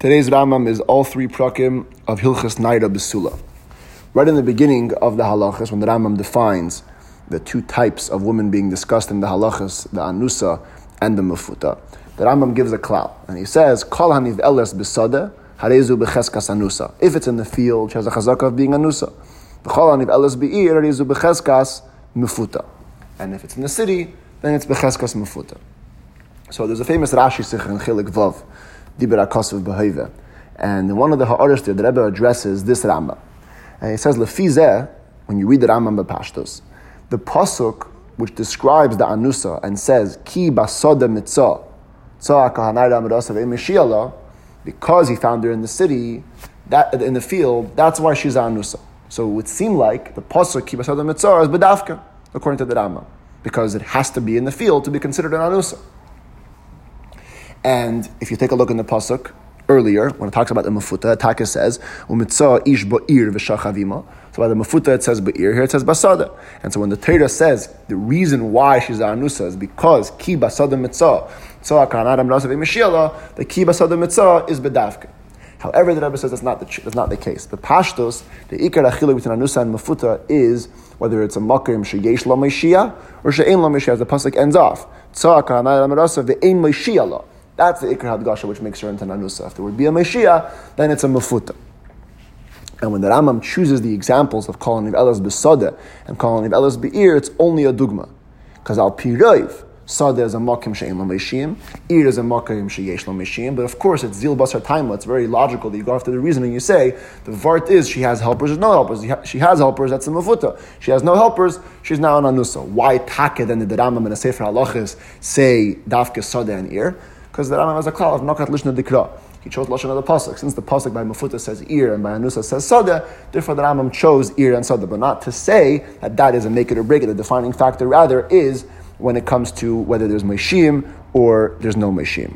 Today's Rambam is all three prakim of Hilchas Naira Besula. Right in the beginning of the halachas, when the Rambam defines the two types of women being discussed in the halachas, the anusa and the mafuta, the Rambam gives a klal, and he says, "Kol haniv eles besada harezu becheskas anusa." If it's in the field, she has a chazaka of being anusa. V'chol haniv eles beir harezu becheskas mafuta. And if it's in the city, then it's becheskas mafuta. So there's a famous Rashi sich in Chilik Vav Dibra Kosev Behave. And one of the Ha'aris there, the Rebbe addresses this Rambam. And he says, Lefizeh, when you read the Rambam Bepashtos, the Pasuk which describes the Anusa and says, Ki basoda mitzah, because he found her in the city, that in the field, that's why she's Anusa. So it would seem like the Pasuk Ki basoda mitzah is Bedavka, according to the Rambam, because it has to be in the field to be considered an Anusa. And if you take a look in the pasuk earlier, when it talks about the mafuta, Taka says, "Umitzah ish ba'ir v'shachavima." So by the mafuta it says ba'ir, here it says basada. And so when the Torah says the reason why she's anusa is because ki basada mitzah, tzah kanadam rasav mishiela, the ki basada mitzah is bedavka. However, the Rebbe says that's not the that's not the case. The pashtos, the ikar achila between anusa and mafuta is whether it's a makim sheyesh la or she'ein la as the pasuk ends off. Tzah kanadam rasav ve'ein mishiela. That's the Ikra Hadgasha, which makes her into Nanusa. If there would be a Mashiach, then it's a Mafuta. And when the Rambam chooses the examples of calling of Elas Besada and calling Elas Be'ir, it's only a dugma. Because Al Pirayv, Sada is a makim she'en lameshim, Ir is a makim she'yesh lameshim. But of course, it's zil basar taima. It's very logical that you go after the reasoning. You say the vart is she has helpers, there's no helpers. She has helpers. That's a mafuta. She has no helpers. She's now an anusa. Why take then the Rambam and the Sefer Halachis say dafke sada and ir? Because the Rambam has a klal of nokat lishna dikra. He chose lashon of the pasuk. Since the pasuk by Mafuta says ear and by Anusa says sada, therefore the Rambam chose ear and sada, but not to say that that is a make it or break it. The defining factor rather is when it comes to whether there's meshim or there's no meshim.